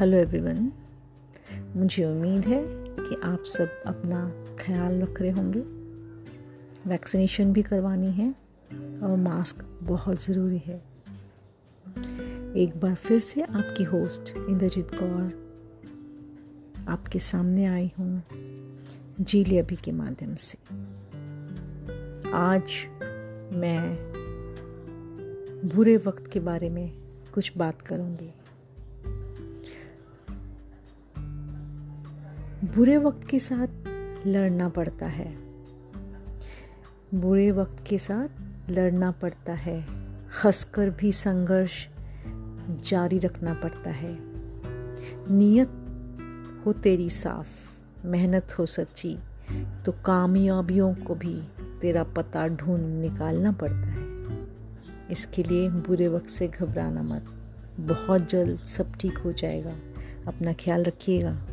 Hello everyone मुझे उम्मीद है कि आप सब अपना ख्याल रख रहे होंगे। वैक्सीनेशन भी करवानी है और मास्क बहुत ज़रूरी है। एक बार फिर से आपकी होस्ट इंद्रजीत कौर आपके सामने आई हूँ जीले अभी के माध्यम से। आज मैं बुरे वक्त के बारे में कुछ बात करूँगी। बुरे वक्त के साथ लड़ना पड़ता है। बुरे वक्त के साथ लड़ना पड़ता है। हंसकर भी संघर्ष जारी रखना पड़ता है। नीयत हो तेरी साफ़, मेहनत हो सच्ची तो कामयाबियों को भी तेरा पता ढूंढ निकालना पड़ता है। इसके लिए बुरे वक्त से घबराना मत। बहुत जल्द सब ठीक हो जाएगा। अपना ख्याल रखिएगा।